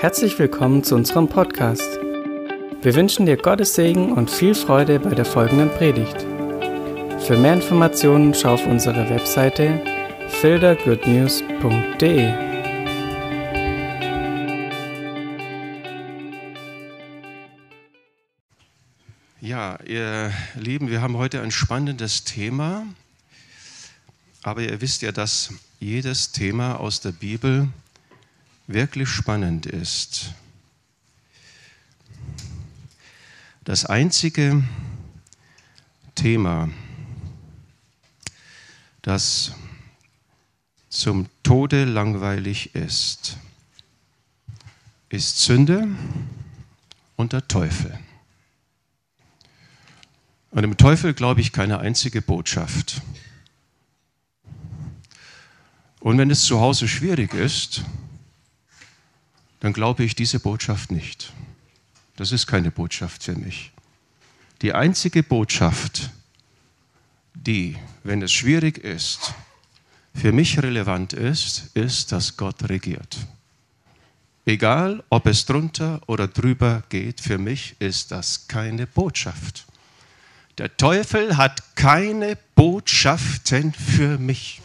Herzlich willkommen zu unserem Podcast. Wir wünschen dir Gottes Segen und viel Freude bei der folgenden Predigt. Für mehr Informationen schau auf unsere Webseite fildergoodnews.de. Ja, ihr Lieben, wir haben heute ein spannendes Thema, aber ihr wisst ja, dass jedes Thema aus der Bibel wirklich spannend ist. Das einzige Thema, das zum Tode langweilig ist, ist Sünde und der Teufel. Und dem Teufel glaube ich keine einzige Botschaft. Und wenn es zu Hause schwierig ist, dann glaube ich diese Botschaft nicht. Das ist keine Botschaft für mich. Die einzige Botschaft, die, wenn es schwierig ist, für mich relevant ist, ist, dass Gott regiert. Egal, ob es drunter oder drüber geht, für mich ist das keine Botschaft. Der Teufel hat keine Botschaften für mich.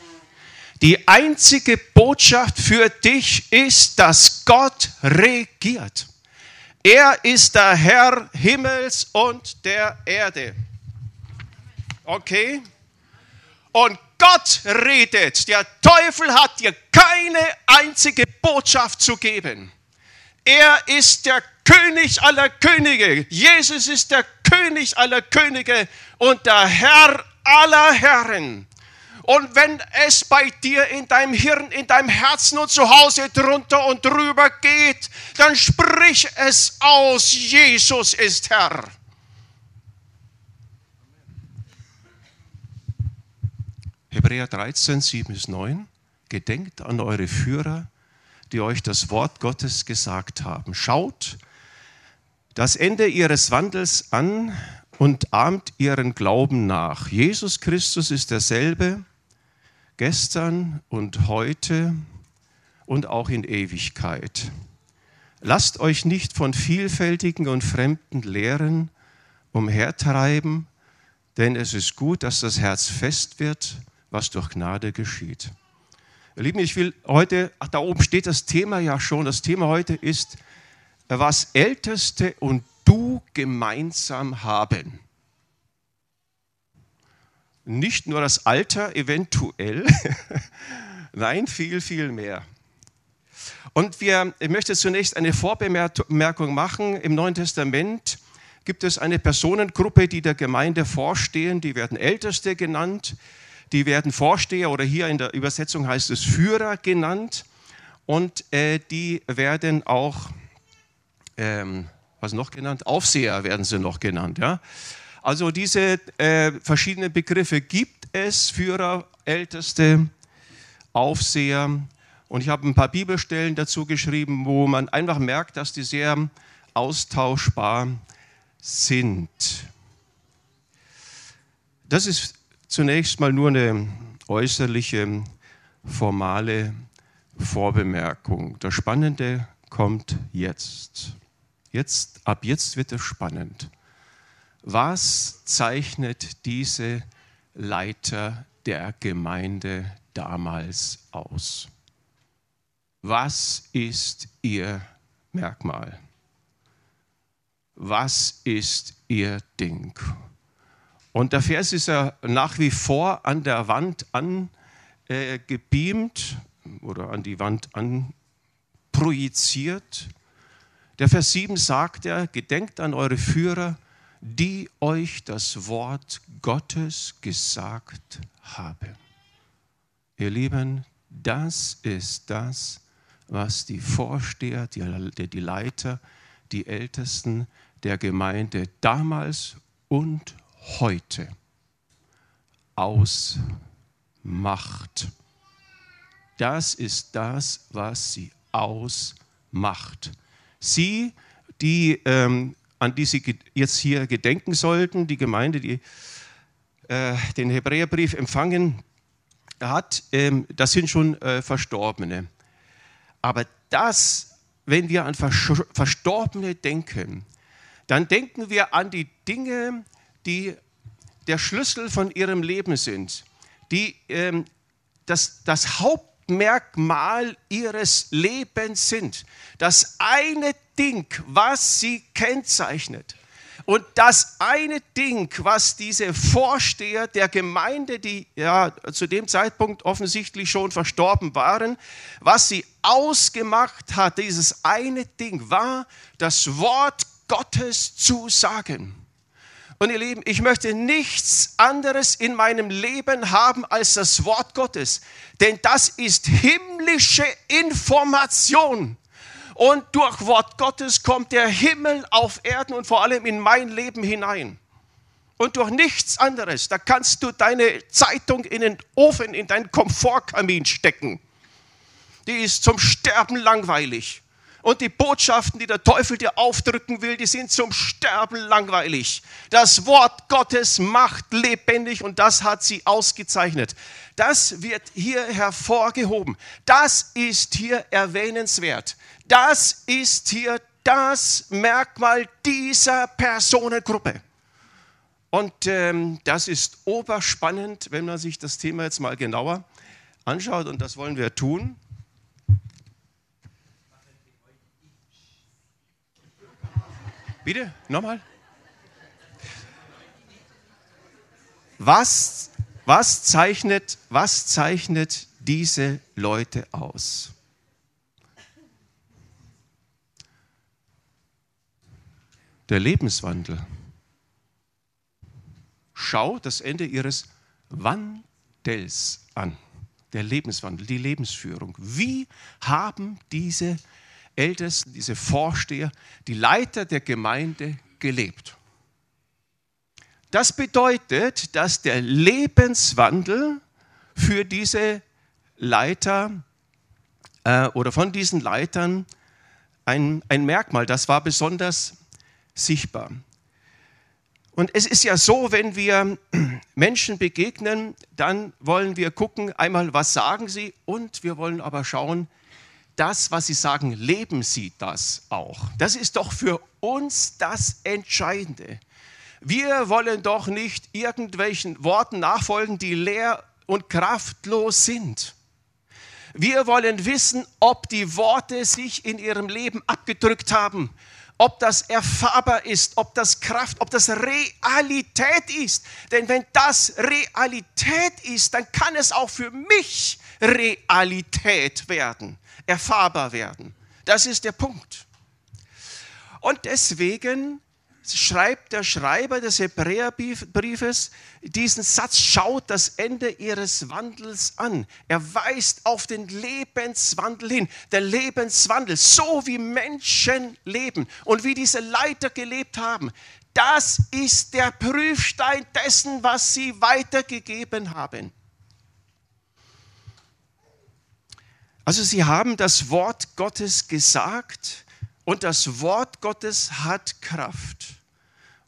Die einzige Botschaft für dich ist, dass Gott regiert. Er ist der Herr Himmels und der Erde. Okay? Und Gott redet. Der Teufel hat dir keine einzige Botschaft zu geben. Er ist der König aller Könige. Jesus ist der König aller Könige und der Herr aller Herren. Und wenn es bei dir in deinem Hirn, in deinem Herzen und zu Hause drunter und drüber geht, dann sprich es aus, Jesus ist Herr. Hebräer 13, 7 bis 9. Gedenkt an eure Führer, die euch das Wort Gottes gesagt haben. Schaut das Ende ihres Wandels an und ahmt ihren Glauben nach. Jesus Christus ist derselbe gestern und heute und auch in Ewigkeit. Lasst euch nicht von vielfältigen und fremden Lehren umhertreiben, denn es ist gut, dass das Herz fest wird, was durch Gnade geschieht. Ihr Lieben, ich will heute, ach, da oben steht das Thema ja schon, das Thema heute ist, was Älteste und du gemeinsam haben nicht nur das Alter eventuell, nein, viel, viel mehr. Und wir, ich möchte zunächst eine Vorbemerkung machen. Im Neuen Testament gibt es eine Personengruppe, die der Gemeinde vorstehen, die werden Älteste genannt, die werden Vorsteher oder hier in der Übersetzung heißt es Führer genannt und äh, die werden auch, ähm, was noch genannt? Aufseher werden sie noch genannt. Ja? Also diese äh, verschiedenen Begriffe gibt es, Führer, Älteste, Aufseher. Und ich habe ein paar Bibelstellen dazu geschrieben, wo man einfach merkt, dass die sehr austauschbar sind. Das ist zunächst mal nur eine äußerliche, formale Vorbemerkung. Das Spannende kommt jetzt. Jetzt, ab jetzt wird es spannend. Was zeichnet diese Leiter der Gemeinde damals aus? Was ist ihr Merkmal? Was ist ihr Ding? Und der Vers ist ja nach wie vor an der Wand angebeamt äh, oder an die Wand anprojiziert. Der Vers 7 sagt er, gedenkt an eure Führer, die euch das Wort Gottes gesagt haben. Ihr Lieben, das ist das, was die Vorsteher, die, die Leiter, die Ältesten der Gemeinde damals und heute ausmacht. Das ist das, was sie ausmacht. Sie, die ähm, an die Sie jetzt hier gedenken sollten, die Gemeinde, die äh, den Hebräerbrief empfangen hat, ähm, das sind schon äh, Verstorbene. Aber das, wenn wir an Verstorbene denken, dann denken wir an die Dinge, die der Schlüssel von ihrem Leben sind, die ähm, das, das Hauptmerkmal ihres Lebens sind. Das eine Ding, was sie kennzeichnet. Und das eine Ding, was diese Vorsteher der Gemeinde, die ja zu dem Zeitpunkt offensichtlich schon verstorben waren, was sie ausgemacht hat, dieses eine Ding war, das Wort Gottes zu sagen. Und ihr Lieben, ich möchte nichts anderes in meinem Leben haben als das Wort Gottes, denn das ist himmlische Information. Und durch Wort Gottes kommt der Himmel auf Erden und vor allem in mein Leben hinein. Und durch nichts anderes. Da kannst du deine Zeitung in den Ofen, in deinen Komfortkamin stecken. Die ist zum Sterben langweilig. Und die Botschaften, die der Teufel dir aufdrücken will, die sind zum Sterben langweilig. Das Wort Gottes macht lebendig und das hat sie ausgezeichnet. Das wird hier hervorgehoben. Das ist hier erwähnenswert. Das ist hier das Merkmal dieser Personengruppe. Und ähm, das ist oberspannend, wenn man sich das Thema jetzt mal genauer anschaut. Und das wollen wir tun. Bitte, nochmal. Was, was, zeichnet, was zeichnet diese Leute aus? Der Lebenswandel. Schau das Ende ihres Wandels an. Der Lebenswandel, die Lebensführung. Wie haben diese Ältesten, diese Vorsteher, die Leiter der Gemeinde gelebt. Das bedeutet, dass der Lebenswandel für diese Leiter äh, oder von diesen Leitern ein, ein Merkmal, das war besonders sichtbar. Und es ist ja so, wenn wir Menschen begegnen, dann wollen wir gucken, einmal, was sagen sie und wir wollen aber schauen, das, was Sie sagen, leben Sie das auch? Das ist doch für uns das Entscheidende. Wir wollen doch nicht irgendwelchen Worten nachfolgen, die leer und kraftlos sind. Wir wollen wissen, ob die Worte sich in ihrem Leben abgedrückt haben, ob das erfahrbar ist, ob das Kraft, ob das Realität ist. Denn wenn das Realität ist, dann kann es auch für mich Realität werden erfahrbar werden. Das ist der Punkt. Und deswegen schreibt der Schreiber des Hebräerbriefes diesen Satz, schaut das Ende ihres Wandels an. Er weist auf den Lebenswandel hin. Der Lebenswandel, so wie Menschen leben und wie diese Leiter gelebt haben, das ist der Prüfstein dessen, was sie weitergegeben haben. Also sie haben das Wort Gottes gesagt und das Wort Gottes hat Kraft.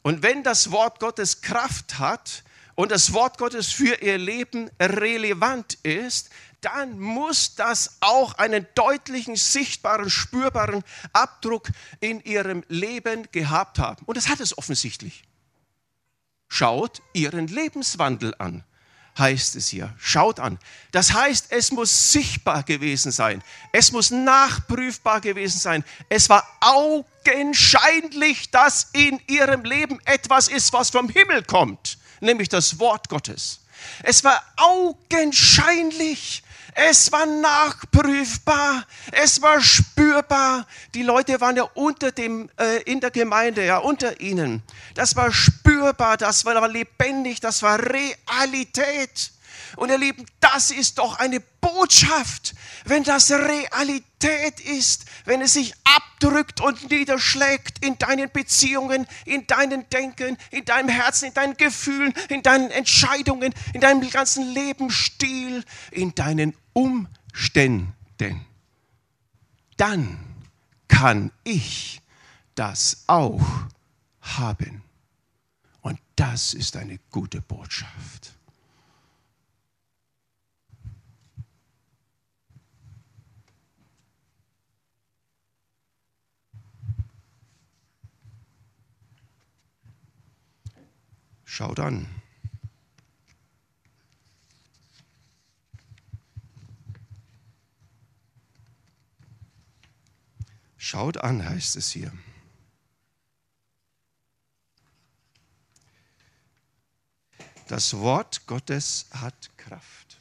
Und wenn das Wort Gottes Kraft hat und das Wort Gottes für ihr Leben relevant ist, dann muss das auch einen deutlichen, sichtbaren, spürbaren Abdruck in ihrem Leben gehabt haben. Und das hat es offensichtlich. Schaut ihren Lebenswandel an heißt es hier. Schaut an. Das heißt, es muss sichtbar gewesen sein. Es muss nachprüfbar gewesen sein. Es war augenscheinlich, dass in ihrem Leben etwas ist, was vom Himmel kommt, nämlich das Wort Gottes. Es war augenscheinlich, es war nachprüfbar, es war spürbar. Die Leute waren ja unter dem, äh, in der Gemeinde, ja, unter ihnen. Das war spürbar, das war lebendig, das war Realität. Und ihr Lieben, das ist doch eine Botschaft, wenn das Realität ist, wenn es sich abdrückt und niederschlägt in deinen Beziehungen, in deinem Denken, in deinem Herzen, in deinen Gefühlen, in deinen Entscheidungen, in deinem ganzen Lebensstil, in deinen Umständen, dann kann ich das auch haben. Und das ist eine gute Botschaft. Schaut an. Schaut an, heißt es hier. Das Wort Gottes hat Kraft.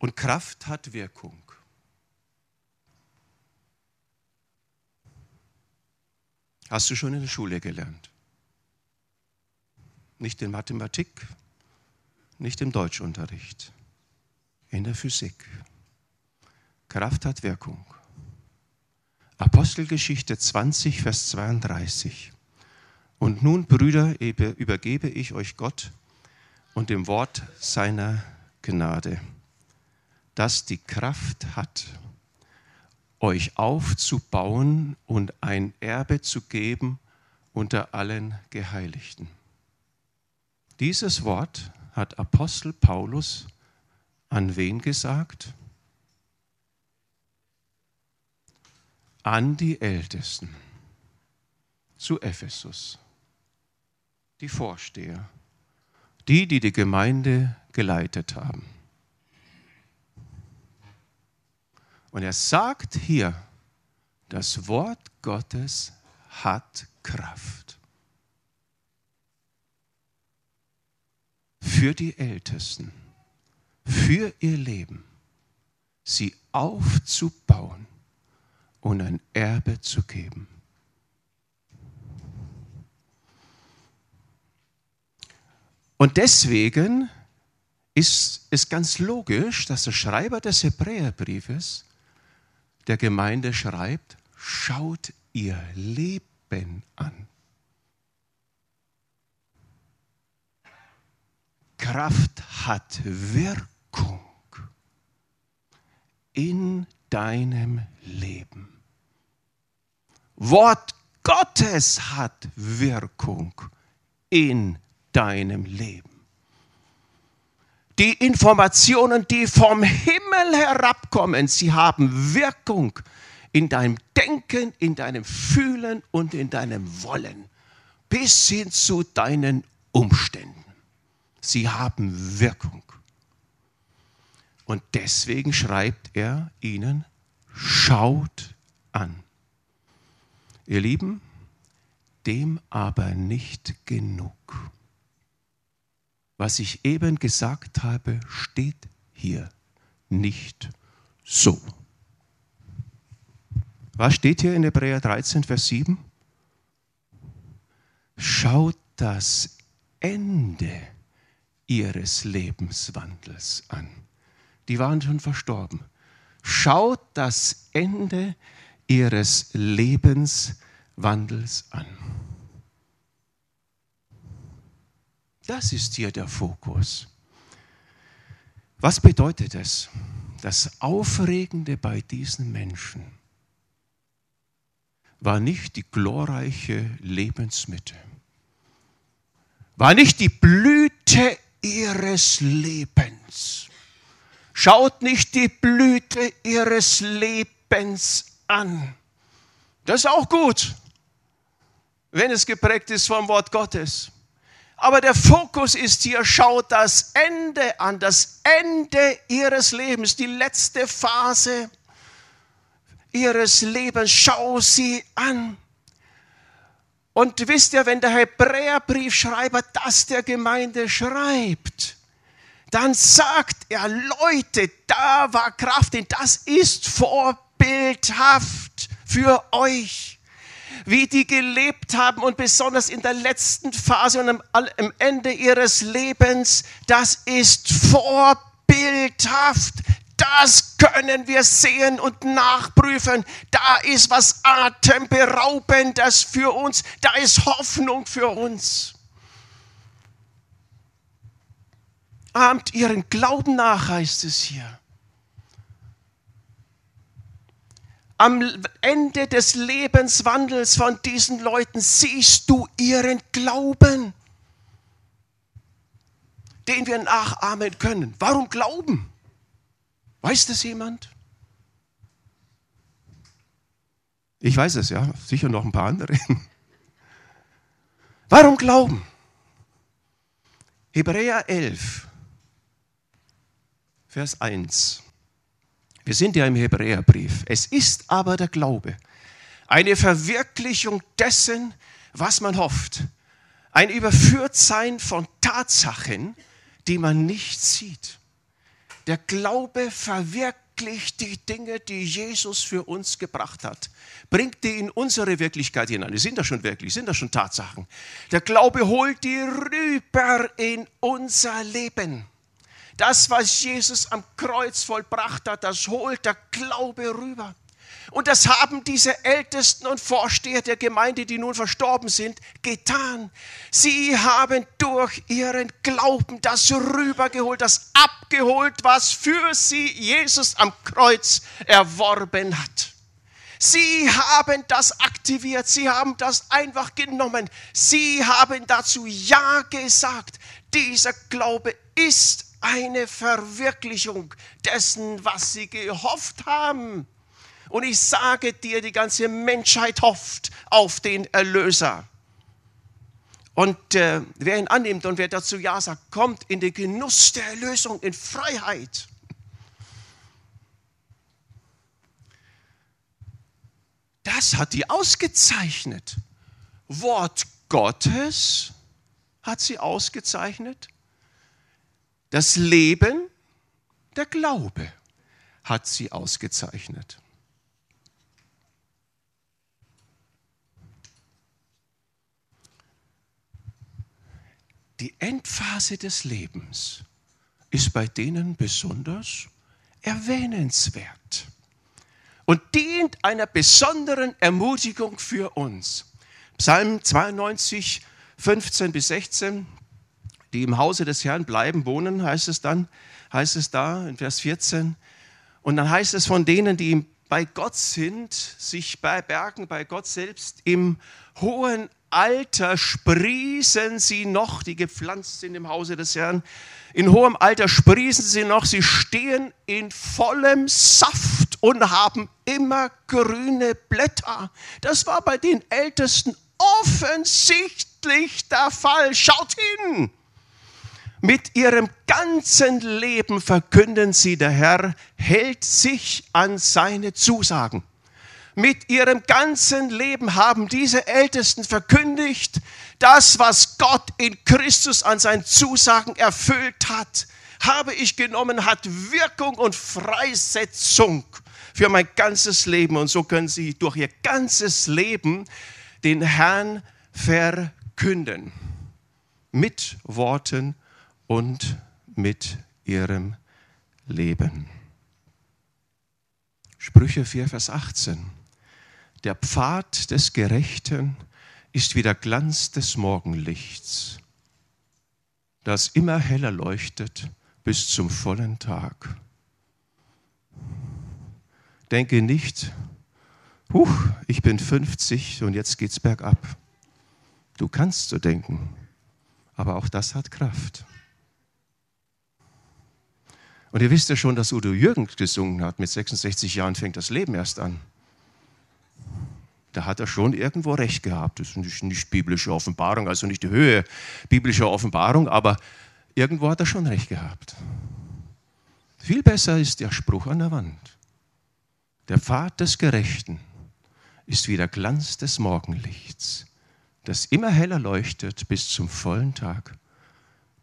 Und Kraft hat Wirkung. Hast du schon in der Schule gelernt? Nicht in Mathematik, nicht im Deutschunterricht in der Physik. Kraft hat Wirkung. Apostelgeschichte 20, Vers 32. Und nun, Brüder, übergebe ich euch Gott und dem Wort seiner Gnade, das die Kraft hat, euch aufzubauen und ein Erbe zu geben unter allen Geheiligten. Dieses Wort hat Apostel Paulus an wen gesagt? An die Ältesten zu Ephesus, die Vorsteher, die, die die Gemeinde geleitet haben. Und er sagt hier, das Wort Gottes hat Kraft. Für die Ältesten für ihr Leben, sie aufzubauen und ein Erbe zu geben. Und deswegen ist es ganz logisch, dass der Schreiber des Hebräerbriefes der Gemeinde schreibt, schaut ihr Leben an. Kraft hat Wirkung in deinem Leben. Wort Gottes hat Wirkung in deinem Leben. Die Informationen, die vom Himmel herabkommen, sie haben Wirkung in deinem Denken, in deinem Fühlen und in deinem Wollen, bis hin zu deinen Umständen. Sie haben Wirkung. Und deswegen schreibt er ihnen, schaut an. Ihr Lieben, dem aber nicht genug. Was ich eben gesagt habe, steht hier nicht so. Was steht hier in Hebräer 13, Vers 7? Schaut das Ende ihres Lebenswandels an die waren schon verstorben. Schaut das Ende ihres Lebenswandels an. Das ist hier der Fokus. Was bedeutet es? Das Aufregende bei diesen Menschen war nicht die glorreiche Lebensmitte, war nicht die Blüte ihres Lebens, Schaut nicht die Blüte ihres Lebens an. Das ist auch gut, wenn es geprägt ist vom Wort Gottes. Aber der Fokus ist hier, schaut das Ende an, das Ende ihres Lebens, die letzte Phase ihres Lebens. Schau sie an. Und wisst ihr, wenn der Hebräerbriefschreiber das der Gemeinde schreibt, dann sagt er, Leute, da war Kraft, denn das ist vorbildhaft für euch, wie die gelebt haben und besonders in der letzten Phase und am, am Ende ihres Lebens, das ist vorbildhaft. Das können wir sehen und nachprüfen. Da ist was atemberaubendes für uns. Da ist Hoffnung für uns. Ahmt ihren Glauben nach, heißt es hier. Am Ende des Lebenswandels von diesen Leuten siehst du ihren Glauben, den wir nachahmen können. Warum glauben? Weiß das jemand? Ich weiß es, ja, sicher noch ein paar andere. Warum glauben? Hebräer 11, Vers 1. Wir sind ja im Hebräerbrief. Es ist aber der Glaube, eine Verwirklichung dessen, was man hofft, ein Überführtsein von Tatsachen, die man nicht sieht. Der Glaube verwirklicht die Dinge, die Jesus für uns gebracht hat. Bringt die in unsere Wirklichkeit hinein. Die sind das schon wirklich, sind das schon Tatsachen. Der Glaube holt die rüber in unser Leben. Das, was Jesus am Kreuz vollbracht hat, das holt der Glaube rüber. Und das haben diese Ältesten und Vorsteher der Gemeinde, die nun verstorben sind, getan. Sie haben durch ihren Glauben das rübergeholt, das abgeholt, was für sie Jesus am Kreuz erworben hat. Sie haben das aktiviert, sie haben das einfach genommen, sie haben dazu Ja gesagt. Dieser Glaube ist eine Verwirklichung dessen, was sie gehofft haben. Und ich sage dir, die ganze Menschheit hofft auf den Erlöser. Und äh, wer ihn annimmt und wer dazu Ja sagt, kommt in den Genuss der Erlösung, in Freiheit. Das hat die ausgezeichnet. Wort Gottes hat sie ausgezeichnet. Das Leben, der Glaube hat sie ausgezeichnet. Die Endphase des Lebens ist bei denen besonders erwähnenswert und dient einer besonderen Ermutigung für uns. Psalm 92, 15 bis 16 die im Hause des Herrn bleiben, wohnen, heißt es dann, heißt es da in Vers 14. Und dann heißt es von denen, die bei Gott sind, sich bei Bergen, bei Gott selbst im hohen Alter sprießen sie noch, die gepflanzt sind im Hause des Herrn. In hohem Alter sprießen sie noch, sie stehen in vollem Saft und haben immer grüne Blätter. Das war bei den Ältesten offensichtlich der Fall. Schaut hin! Mit ihrem ganzen Leben verkünden sie, der Herr hält sich an seine Zusagen. Mit ihrem ganzen Leben haben diese Ältesten verkündigt, das, was Gott in Christus an seinen Zusagen erfüllt hat, habe ich genommen, hat Wirkung und Freisetzung für mein ganzes Leben. Und so können sie durch ihr ganzes Leben den Herrn verkünden. Mit Worten und mit ihrem Leben. Sprüche 4, Vers 18. Der Pfad des Gerechten ist wie der Glanz des Morgenlichts, das immer heller leuchtet bis zum vollen Tag. Denke nicht, huch, ich bin 50 und jetzt geht's bergab. Du kannst so denken, aber auch das hat Kraft. Und ihr wisst ja schon, dass Udo Jürgens gesungen hat. Mit 66 Jahren fängt das Leben erst an. Da hat er schon irgendwo recht gehabt. Das ist nicht, nicht biblische Offenbarung, also nicht die Höhe biblischer Offenbarung, aber irgendwo hat er schon recht gehabt. Viel besser ist der Spruch an der Wand. Der Pfad des Gerechten ist wie der Glanz des Morgenlichts, das immer heller leuchtet bis zum vollen Tag.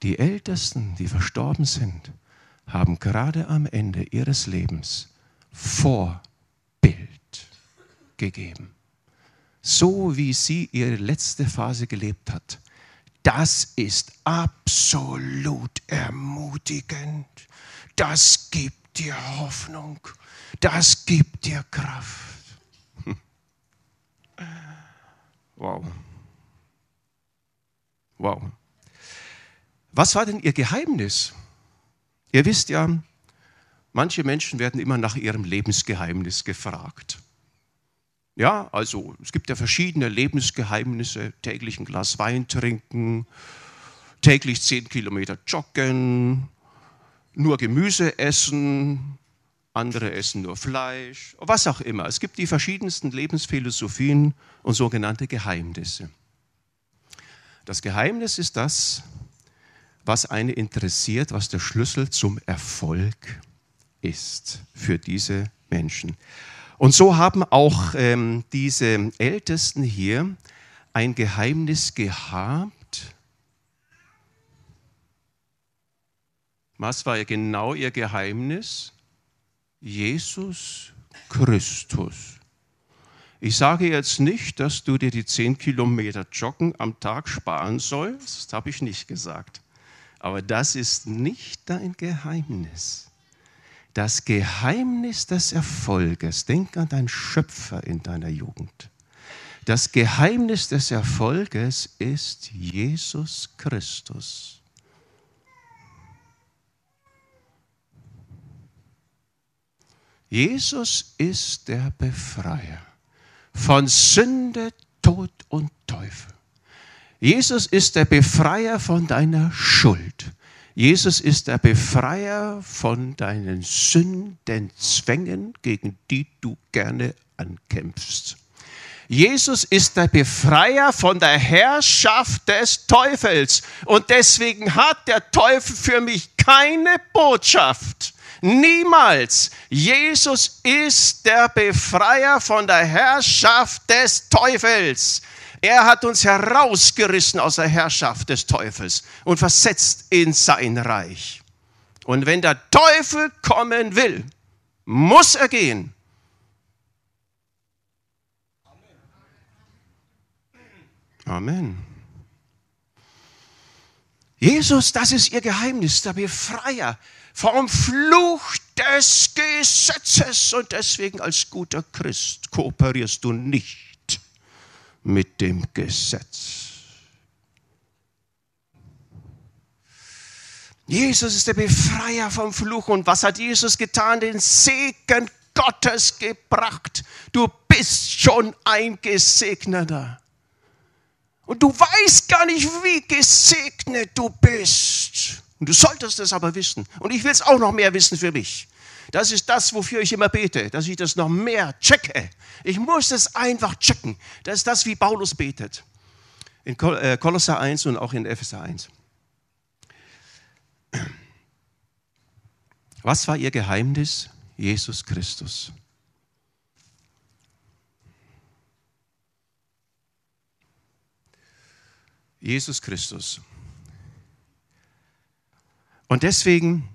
Die Ältesten, die verstorben sind, haben gerade am Ende ihres Lebens Vorbild gegeben. So wie sie ihre letzte Phase gelebt hat. Das ist absolut ermutigend. Das gibt dir Hoffnung. Das gibt dir Kraft. Wow. Wow. Was war denn ihr Geheimnis? Ihr wisst ja, manche Menschen werden immer nach ihrem Lebensgeheimnis gefragt. Ja, also es gibt ja verschiedene Lebensgeheimnisse, täglich ein Glas Wein trinken, täglich zehn Kilometer joggen, nur Gemüse essen, andere essen nur Fleisch, was auch immer. Es gibt die verschiedensten Lebensphilosophien und sogenannte Geheimnisse. Das Geheimnis ist das, was eine interessiert, was der Schlüssel zum Erfolg ist für diese Menschen. Und so haben auch ähm, diese Ältesten hier ein Geheimnis gehabt. Was war genau ihr Geheimnis? Jesus Christus. Ich sage jetzt nicht, dass du dir die zehn Kilometer Joggen am Tag sparen sollst, das habe ich nicht gesagt. Aber das ist nicht dein Geheimnis. Das Geheimnis des Erfolges, denk an deinen Schöpfer in deiner Jugend. Das Geheimnis des Erfolges ist Jesus Christus. Jesus ist der Befreier von Sünde, Tod und Teufel. Jesus ist der Befreier von deiner Schuld. Jesus ist der Befreier von deinen Sündenzwängen, gegen die du gerne ankämpfst. Jesus ist der Befreier von der Herrschaft des Teufels. Und deswegen hat der Teufel für mich keine Botschaft. Niemals. Jesus ist der Befreier von der Herrschaft des Teufels. Er hat uns herausgerissen aus der Herrschaft des Teufels und versetzt in sein Reich. Und wenn der Teufel kommen will, muss er gehen. Amen. Jesus, das ist ihr Geheimnis, der Befreier vom Fluch des Gesetzes. Und deswegen als guter Christ kooperierst du nicht mit dem Gesetz. Jesus ist der Befreier vom Fluch. Und was hat Jesus getan? Den Segen Gottes gebracht. Du bist schon ein Gesegneter. Und du weißt gar nicht, wie gesegnet du bist. Und du solltest es aber wissen. Und ich will es auch noch mehr wissen für mich. Das ist das, wofür ich immer bete, dass ich das noch mehr checke. Ich muss es einfach checken. Das ist das, wie Paulus betet. In äh, Kolosser 1 und auch in Epheser 1. Was war ihr Geheimnis? Jesus Christus. Jesus Christus. Und deswegen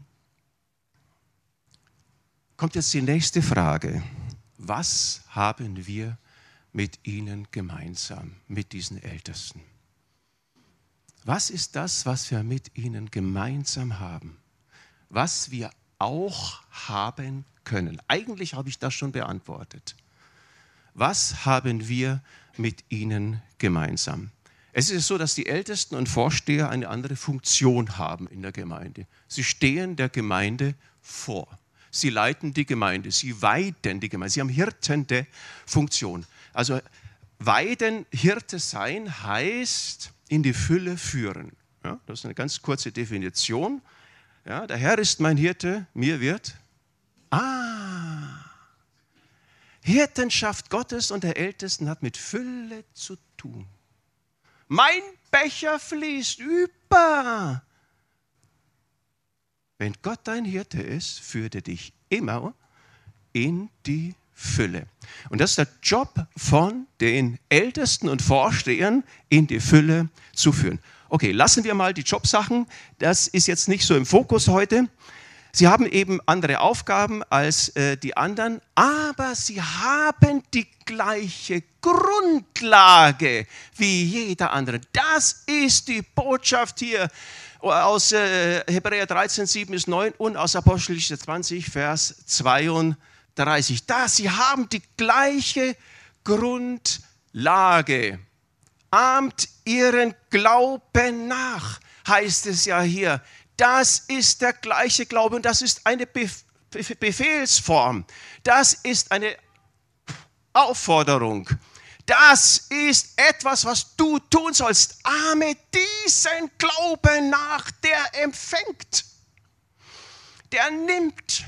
kommt jetzt die nächste Frage. Was haben wir mit ihnen gemeinsam, mit diesen Ältesten? Was ist das, was wir mit ihnen gemeinsam haben? Was wir auch haben können? Eigentlich habe ich das schon beantwortet. Was haben wir mit ihnen gemeinsam? Es ist so, dass die Ältesten und Vorsteher eine andere Funktion haben in der Gemeinde. Sie stehen der Gemeinde vor. Sie leiten die Gemeinde, sie weiden die Gemeinde, sie haben hirtende Funktion. Also weiden, Hirte sein heißt in die Fülle führen. Ja, das ist eine ganz kurze Definition. Ja, der Herr ist mein Hirte, mir wird. Ah, Hirtenschaft Gottes und der Ältesten hat mit Fülle zu tun. Mein Becher fließt über. Wenn Gott dein Hirte ist, führt er dich immer in die Fülle. Und das ist der Job von den Ältesten und Vorstehern, in die Fülle zu führen. Okay, lassen wir mal die Jobsachen. Das ist jetzt nicht so im Fokus heute. Sie haben eben andere Aufgaben als äh, die anderen, aber sie haben die gleiche Grundlage wie jeder andere. Das ist die Botschaft hier aus äh, Hebräer 13, 7 bis 9 und aus Apostelgeschichte 20, Vers 32. Da, sie haben die gleiche Grundlage. Ahmt ihren Glauben nach, heißt es ja hier. Das ist der gleiche Glaube und das ist eine Befehlsform. Das ist eine Aufforderung. Das ist etwas, was du tun sollst. Ahme diesen Glauben nach, der empfängt, der nimmt,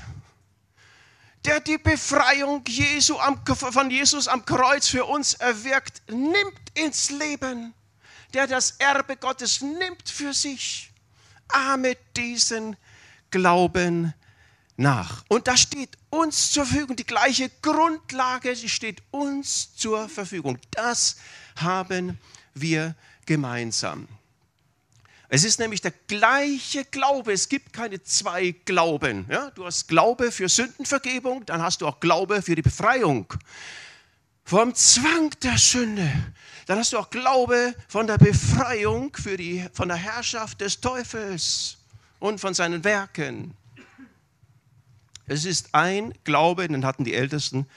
der die Befreiung Jesu am, von Jesus am Kreuz für uns erwirkt, nimmt ins Leben, der das Erbe Gottes nimmt für sich. Ahme diesen Glauben nach. Und da steht uns zur Verfügung, die gleiche Grundlage, sie steht uns zur Verfügung. Das haben wir gemeinsam. Es ist nämlich der gleiche Glaube. Es gibt keine zwei Glauben. Ja? Du hast Glaube für Sündenvergebung, dann hast du auch Glaube für die Befreiung vom Zwang der Sünde. Dann hast du auch Glaube von der Befreiung für die, von der Herrschaft des Teufels und von seinen Werken. Es ist ein Glaube, den hatten die Ältesten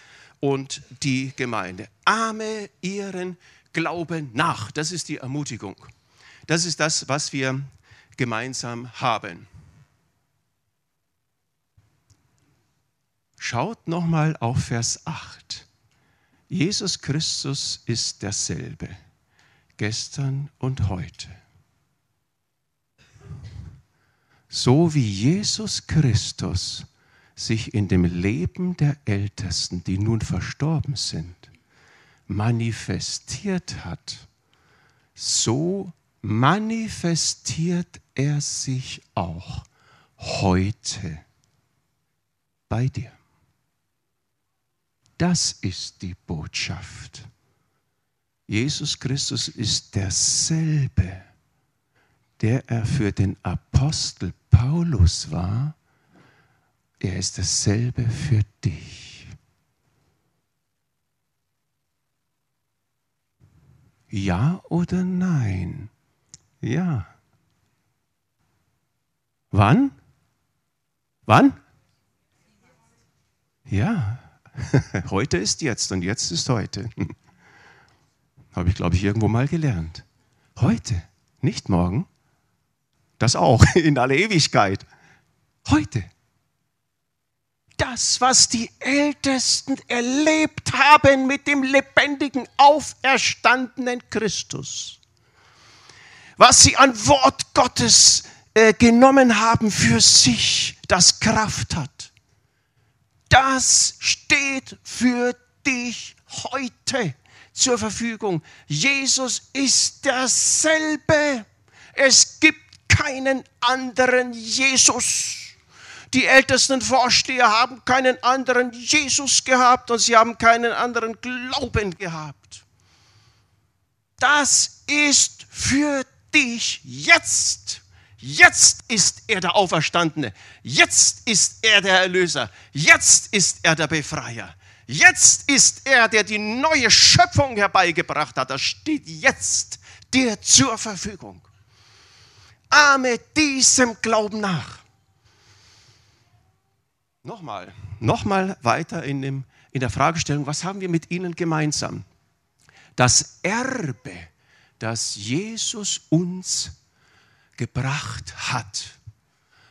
und die Gemeinde. Ahme ihren Glauben nach. Das ist die Ermutigung. Das ist das, was wir gemeinsam haben. Schaut nochmal auf Vers 8. Jesus Christus ist derselbe, gestern und heute. So wie Jesus Christus sich in dem Leben der Ältesten, die nun verstorben sind, manifestiert hat, so manifestiert er sich auch heute bei dir. Das ist die Botschaft. Jesus Christus ist derselbe, der er für den Apostel Paulus war. Er ist dasselbe für dich. Ja oder nein? Ja. Wann? Wann? Ja. heute ist jetzt und jetzt ist heute. Habe ich, glaube ich, irgendwo mal gelernt. Heute, nicht morgen. Das auch, in aller Ewigkeit. Heute. Das, was die Ältesten erlebt haben mit dem lebendigen, auferstandenen Christus was sie an Wort Gottes äh, genommen haben für sich, das Kraft hat. Das steht für dich heute zur Verfügung. Jesus ist derselbe. Es gibt keinen anderen Jesus. Die ältesten Vorsteher haben keinen anderen Jesus gehabt und sie haben keinen anderen Glauben gehabt. Das ist für dich jetzt. Jetzt ist er der Auferstandene. Jetzt ist er der Erlöser. Jetzt ist er der Befreier. Jetzt ist er, der die neue Schöpfung herbeigebracht hat. Das steht jetzt dir zur Verfügung. Ahme diesem Glauben nach. Nochmal, nochmal weiter in, dem, in der Fragestellung, was haben wir mit ihnen gemeinsam? Das Erbe das Jesus uns gebracht hat.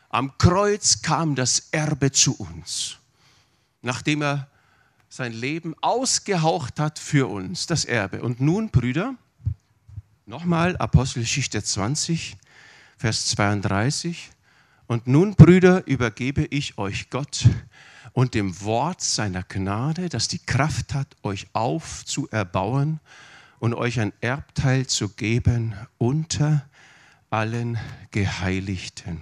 Am Kreuz kam das Erbe zu uns, nachdem er sein Leben ausgehaucht hat für uns, das Erbe. Und nun, Brüder, nochmal Apostelgeschichte 20, Vers 32. Und nun, Brüder, übergebe ich euch Gott und dem Wort seiner Gnade, das die Kraft hat, euch aufzuerbauen und euch ein Erbteil zu geben unter allen Geheiligten.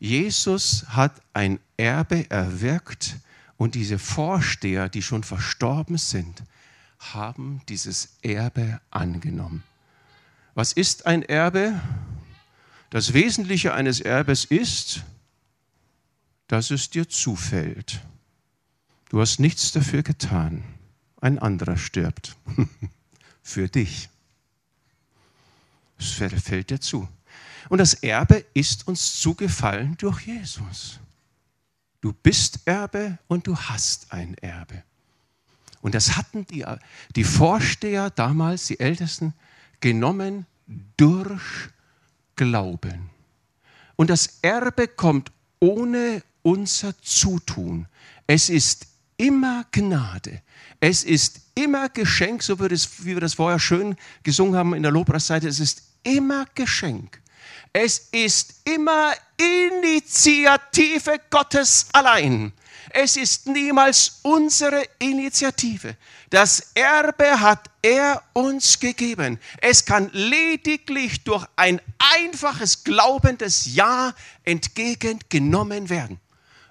Jesus hat ein Erbe erwirkt und diese Vorsteher, die schon verstorben sind, haben dieses Erbe angenommen. Was ist ein Erbe? Das Wesentliche eines Erbes ist, dass es dir zufällt. Du hast nichts dafür getan ein anderer stirbt. Für dich. Es fällt dir zu. Und das Erbe ist uns zugefallen durch Jesus. Du bist Erbe und du hast ein Erbe. Und das hatten die, die Vorsteher damals, die Ältesten, genommen durch Glauben. Und das Erbe kommt ohne unser Zutun. Es ist immer Gnade. Es ist immer Geschenk, so wie, wir das vorher schön gesungen haben in der Lobpreisseite. Es ist immer Geschenk. Es ist immer Initiative Gottes allein. Es ist niemals unsere Initiative. Das Erbe hat er uns gegeben. Es kann lediglich durch ein einfaches glaubendes Ja entgegengenommen werden.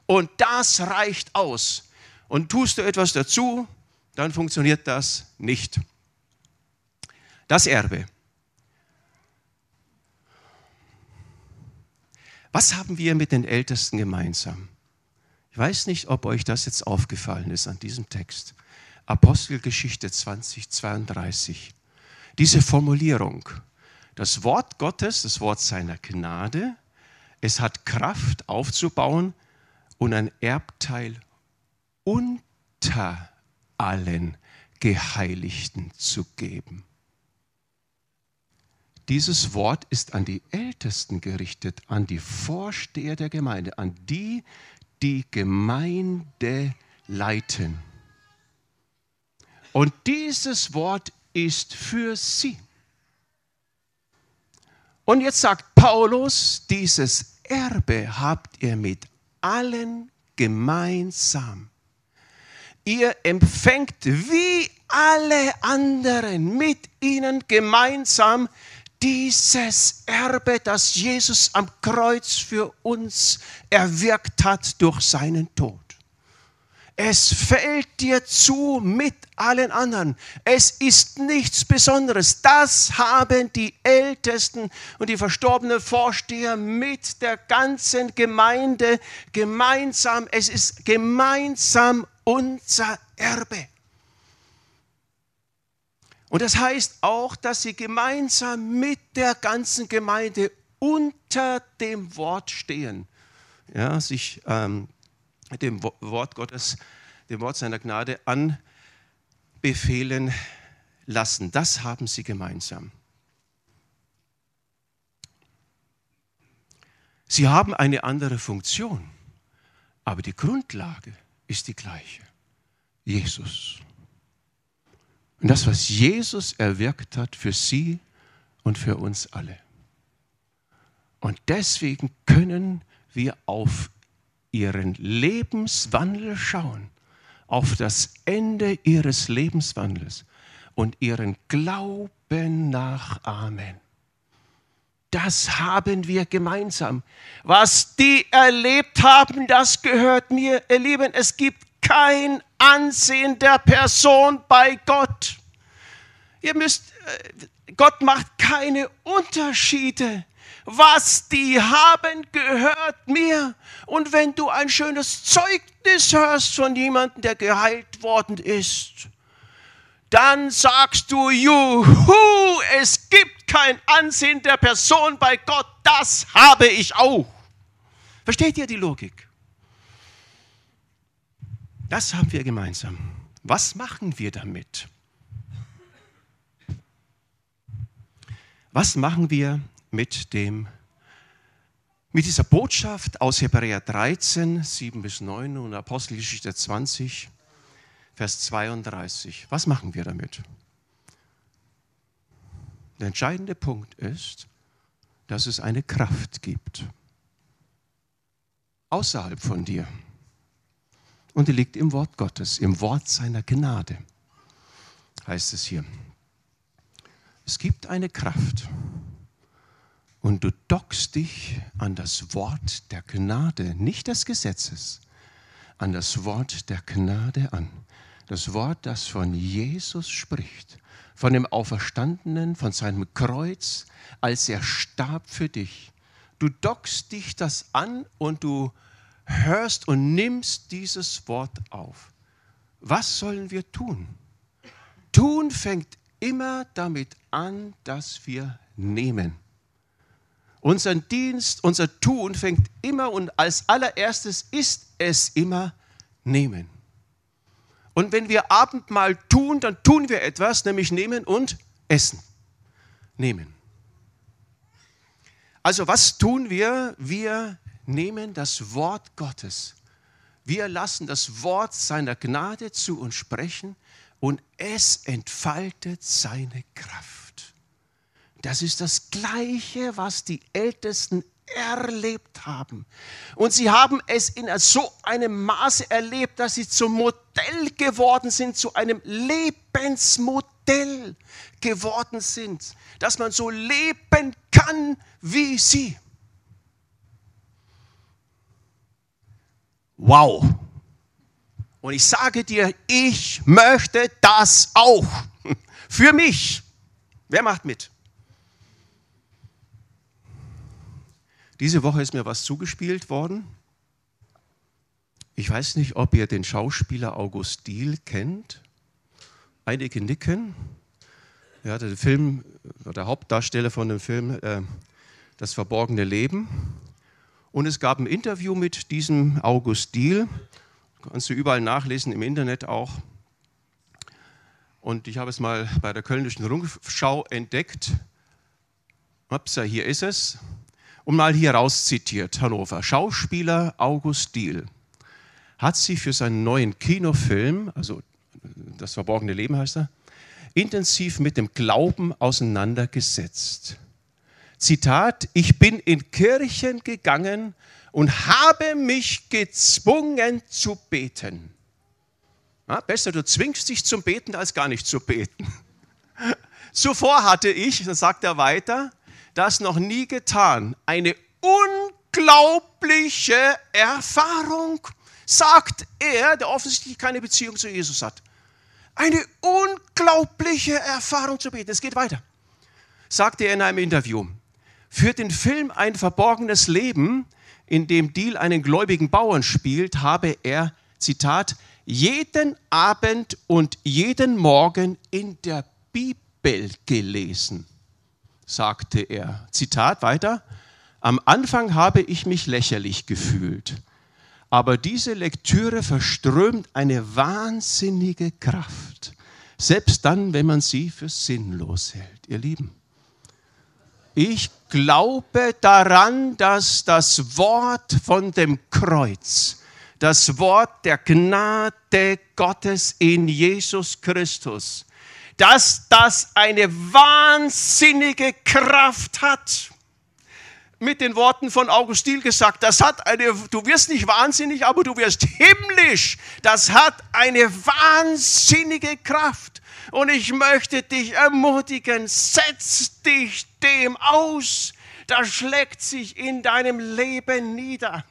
Und das reicht aus. Und tust du etwas dazu, dann funktioniert das nicht. Das Erbe. Was haben wir mit den Ältesten gemeinsam? Ich weiß nicht, ob euch das jetzt aufgefallen ist an diesem Text. Apostelgeschichte 2032. Diese Formulierung, das Wort Gottes, das Wort seiner Gnade, es hat Kraft aufzubauen und ein Erbteil unter allen Geheiligten zu geben. Dieses Wort ist an die Ältesten gerichtet, an die Vorsteher der Gemeinde, an die, die Gemeinde leiten. Und dieses Wort ist für sie. Und jetzt sagt Paulus, dieses Erbe habt ihr mit allen gemeinsam. Ihr empfängt wie alle anderen mit ihnen gemeinsam dieses Erbe, das Jesus am Kreuz für uns erwirkt hat durch seinen Tod. Es fällt dir zu mit allen anderen. Es ist nichts Besonderes. Das haben die Ältesten und die verstorbenen Vorsteher mit der ganzen Gemeinde gemeinsam. Es ist gemeinsam unser Erbe. Und das heißt auch, dass sie gemeinsam mit der ganzen Gemeinde unter dem Wort stehen, ja, sich ähm, dem Wort Gottes, dem Wort seiner Gnade anbefehlen lassen. Das haben sie gemeinsam. Sie haben eine andere Funktion, aber die Grundlage ist die gleiche. Jesus. Und das, was Jesus erwirkt hat für sie und für uns alle. Und deswegen können wir auf ihren Lebenswandel schauen, auf das Ende ihres Lebenswandels und ihren Glauben nachahmen. Das haben wir gemeinsam. Was die erlebt haben, das gehört mir. Ihr Lieben, es gibt kein Ansehen der Person bei Gott. Ihr müsst, äh, Gott macht keine Unterschiede. Was die haben, gehört mir. Und wenn du ein schönes Zeugnis hörst von jemandem, der geheilt worden ist, dann sagst du, juhu, es gibt kein Ansehen der Person bei Gott, das habe ich auch. Versteht ihr die Logik? Das haben wir gemeinsam. Was machen wir damit? Was machen wir mit dem mit dieser Botschaft aus Hebräer 13, 7 bis 9 und Apostelgeschichte 20, Vers 32. Was machen wir damit? Der entscheidende Punkt ist, dass es eine Kraft gibt. Außerhalb von dir und die liegt im Wort Gottes, im Wort seiner Gnade, heißt es hier. Es gibt eine Kraft und du dockst dich an das Wort der Gnade, nicht des Gesetzes, an das Wort der Gnade an. Das Wort, das von Jesus spricht, von dem Auferstandenen, von seinem Kreuz, als er starb für dich. Du dockst dich das an und du hörst und nimmst dieses Wort auf. Was sollen wir tun? Tun fängt immer damit an, dass wir nehmen. Unser Dienst, unser Tun fängt immer und als allererstes ist es immer nehmen. Und wenn wir Abendmahl tun, dann tun wir etwas, nämlich nehmen und essen. Nehmen. Also was tun wir? Wir nehmen das Wort Gottes. Wir lassen das Wort seiner Gnade zu uns sprechen und es entfaltet seine Kraft. Das ist das Gleiche, was die Ältesten erlebt haben. Und sie haben es in so einem Maße erlebt, dass sie zum Modell geworden sind, zu einem Lebensmodell geworden sind, dass man so leben kann wie sie. Wow. Und ich sage dir, ich möchte das auch. Für mich. Wer macht mit? Diese Woche ist mir was zugespielt worden. Ich weiß nicht, ob ihr den Schauspieler August Diehl kennt. Einige nicken. Er hatte den Film, der Hauptdarsteller von dem Film, äh, Das verborgene Leben. Und es gab ein Interview mit diesem August Diehl. Kannst du überall nachlesen, im Internet auch. Und ich habe es mal bei der Kölnischen Rundschau entdeckt. Upsa, hier ist es. Und mal hier rauszitiert, Hannover. Schauspieler August Diehl hat sich für seinen neuen Kinofilm, also das verborgene Leben heißt er, intensiv mit dem Glauben auseinandergesetzt. Zitat, ich bin in Kirchen gegangen und habe mich gezwungen zu beten. Ja, besser, du zwingst dich zum Beten, als gar nicht zu beten. Zuvor hatte ich, dann sagt er weiter, das noch nie getan. Eine unglaubliche Erfahrung, sagt er, der offensichtlich keine Beziehung zu Jesus hat. Eine unglaubliche Erfahrung zu beten. Es geht weiter. Sagte er in einem Interview. Für den Film Ein verborgenes Leben, in dem Deal einen gläubigen Bauern spielt, habe er, Zitat, jeden Abend und jeden Morgen in der Bibel gelesen sagte er. Zitat weiter. Am Anfang habe ich mich lächerlich gefühlt, aber diese Lektüre verströmt eine wahnsinnige Kraft, selbst dann, wenn man sie für sinnlos hält. Ihr Lieben, ich glaube daran, dass das Wort von dem Kreuz, das Wort der Gnade Gottes in Jesus Christus, dass das eine wahnsinnige Kraft hat. Mit den Worten von Augustin gesagt, das hat eine, du wirst nicht wahnsinnig, aber du wirst himmlisch. Das hat eine wahnsinnige Kraft. Und ich möchte dich ermutigen, setz dich dem aus das schlägt sich in deinem Leben nieder.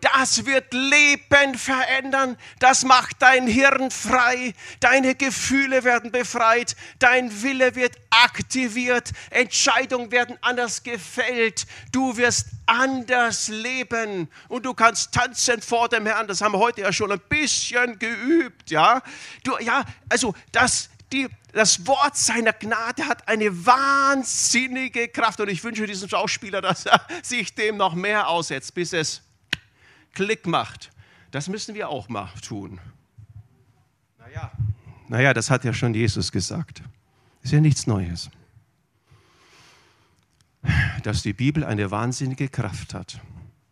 Das wird Leben verändern. Das macht dein Hirn frei. Deine Gefühle werden befreit. Dein Wille wird aktiviert. Entscheidungen werden anders gefällt. Du wirst anders leben und du kannst tanzen vor dem Herrn. Das haben wir heute ja schon ein bisschen geübt, ja. Du, ja, also das, die, das Wort seiner Gnade hat eine wahnsinnige Kraft und ich wünsche diesem Schauspieler, dass er sich dem noch mehr aussetzt, bis es Klick macht. Das müssen wir auch mal tun. Naja, naja das hat ja schon Jesus gesagt. Ist ja nichts Neues. Dass die Bibel eine wahnsinnige Kraft hat.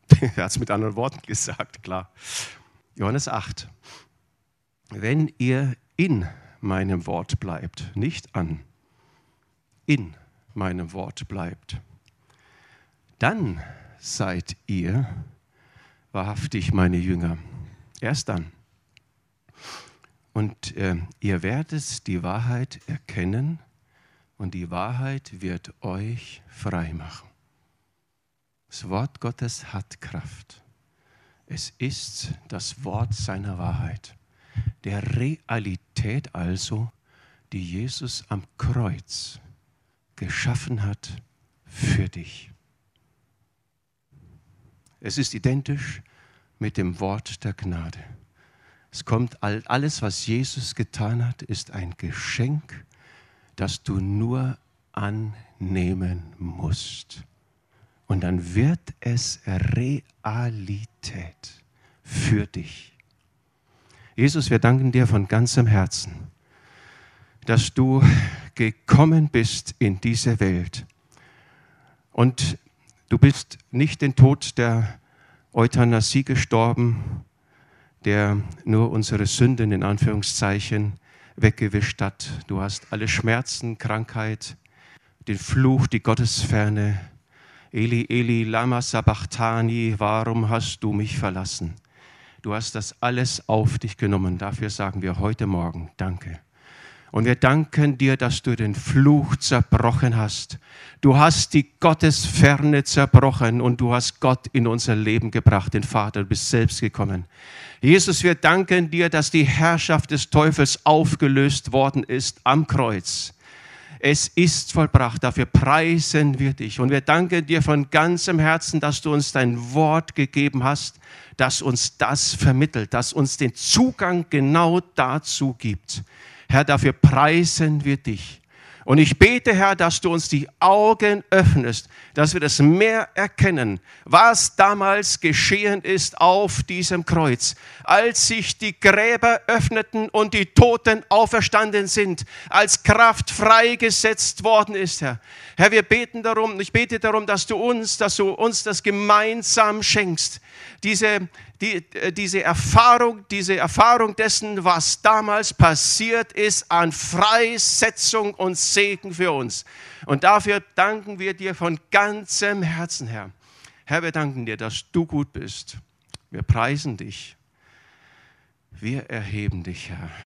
er hat es mit anderen Worten gesagt, klar. Johannes 8. Wenn ihr in meinem Wort bleibt, nicht an, in meinem Wort bleibt, dann seid ihr wahrhaftig meine Jünger. Erst dann. Und äh, ihr werdet die Wahrheit erkennen und die Wahrheit wird euch frei machen. Das Wort Gottes hat Kraft. Es ist das Wort seiner Wahrheit der Realität also, die Jesus am Kreuz geschaffen hat für dich. Es ist identisch mit dem Wort der Gnade. Es kommt alles, was Jesus getan hat, ist ein Geschenk, das du nur annehmen musst. Und dann wird es Realität für dich. Jesus, wir danken dir von ganzem Herzen, dass du gekommen bist in diese Welt. Und du bist nicht den Tod der Euthanasie gestorben, der nur unsere Sünden in Anführungszeichen weggewischt hat. Du hast alle Schmerzen, Krankheit, den Fluch, die Gottesferne Eli, Eli, lama sabachthani, warum hast du mich verlassen? Du hast das alles auf dich genommen. Dafür sagen wir heute Morgen Danke. Und wir danken dir, dass du den Fluch zerbrochen hast. Du hast die Gottesferne zerbrochen und du hast Gott in unser Leben gebracht, den Vater. Du bist selbst gekommen. Jesus, wir danken dir, dass die Herrschaft des Teufels aufgelöst worden ist am Kreuz. Es ist vollbracht. Dafür preisen wir dich. Und wir danken dir von ganzem Herzen, dass du uns dein Wort gegeben hast, das uns das vermittelt, das uns den Zugang genau dazu gibt. Herr, dafür preisen wir dich. Und ich bete, Herr, dass du uns die Augen öffnest, dass wir das mehr erkennen, was damals geschehen ist auf diesem Kreuz, als sich die Gräber öffneten und die Toten auferstanden sind, als Kraft freigesetzt worden ist, Herr. Herr, wir beten darum, ich bete darum, dass du uns, dass du uns das gemeinsam schenkst, diese, die, äh, diese Erfahrung, diese Erfahrung dessen, was damals passiert ist an Freisetzung und Segen für uns. Und dafür danken wir dir von ganzem Herzen, Herr. Herr, wir danken dir, dass du gut bist. Wir preisen dich. Wir erheben dich, Herr.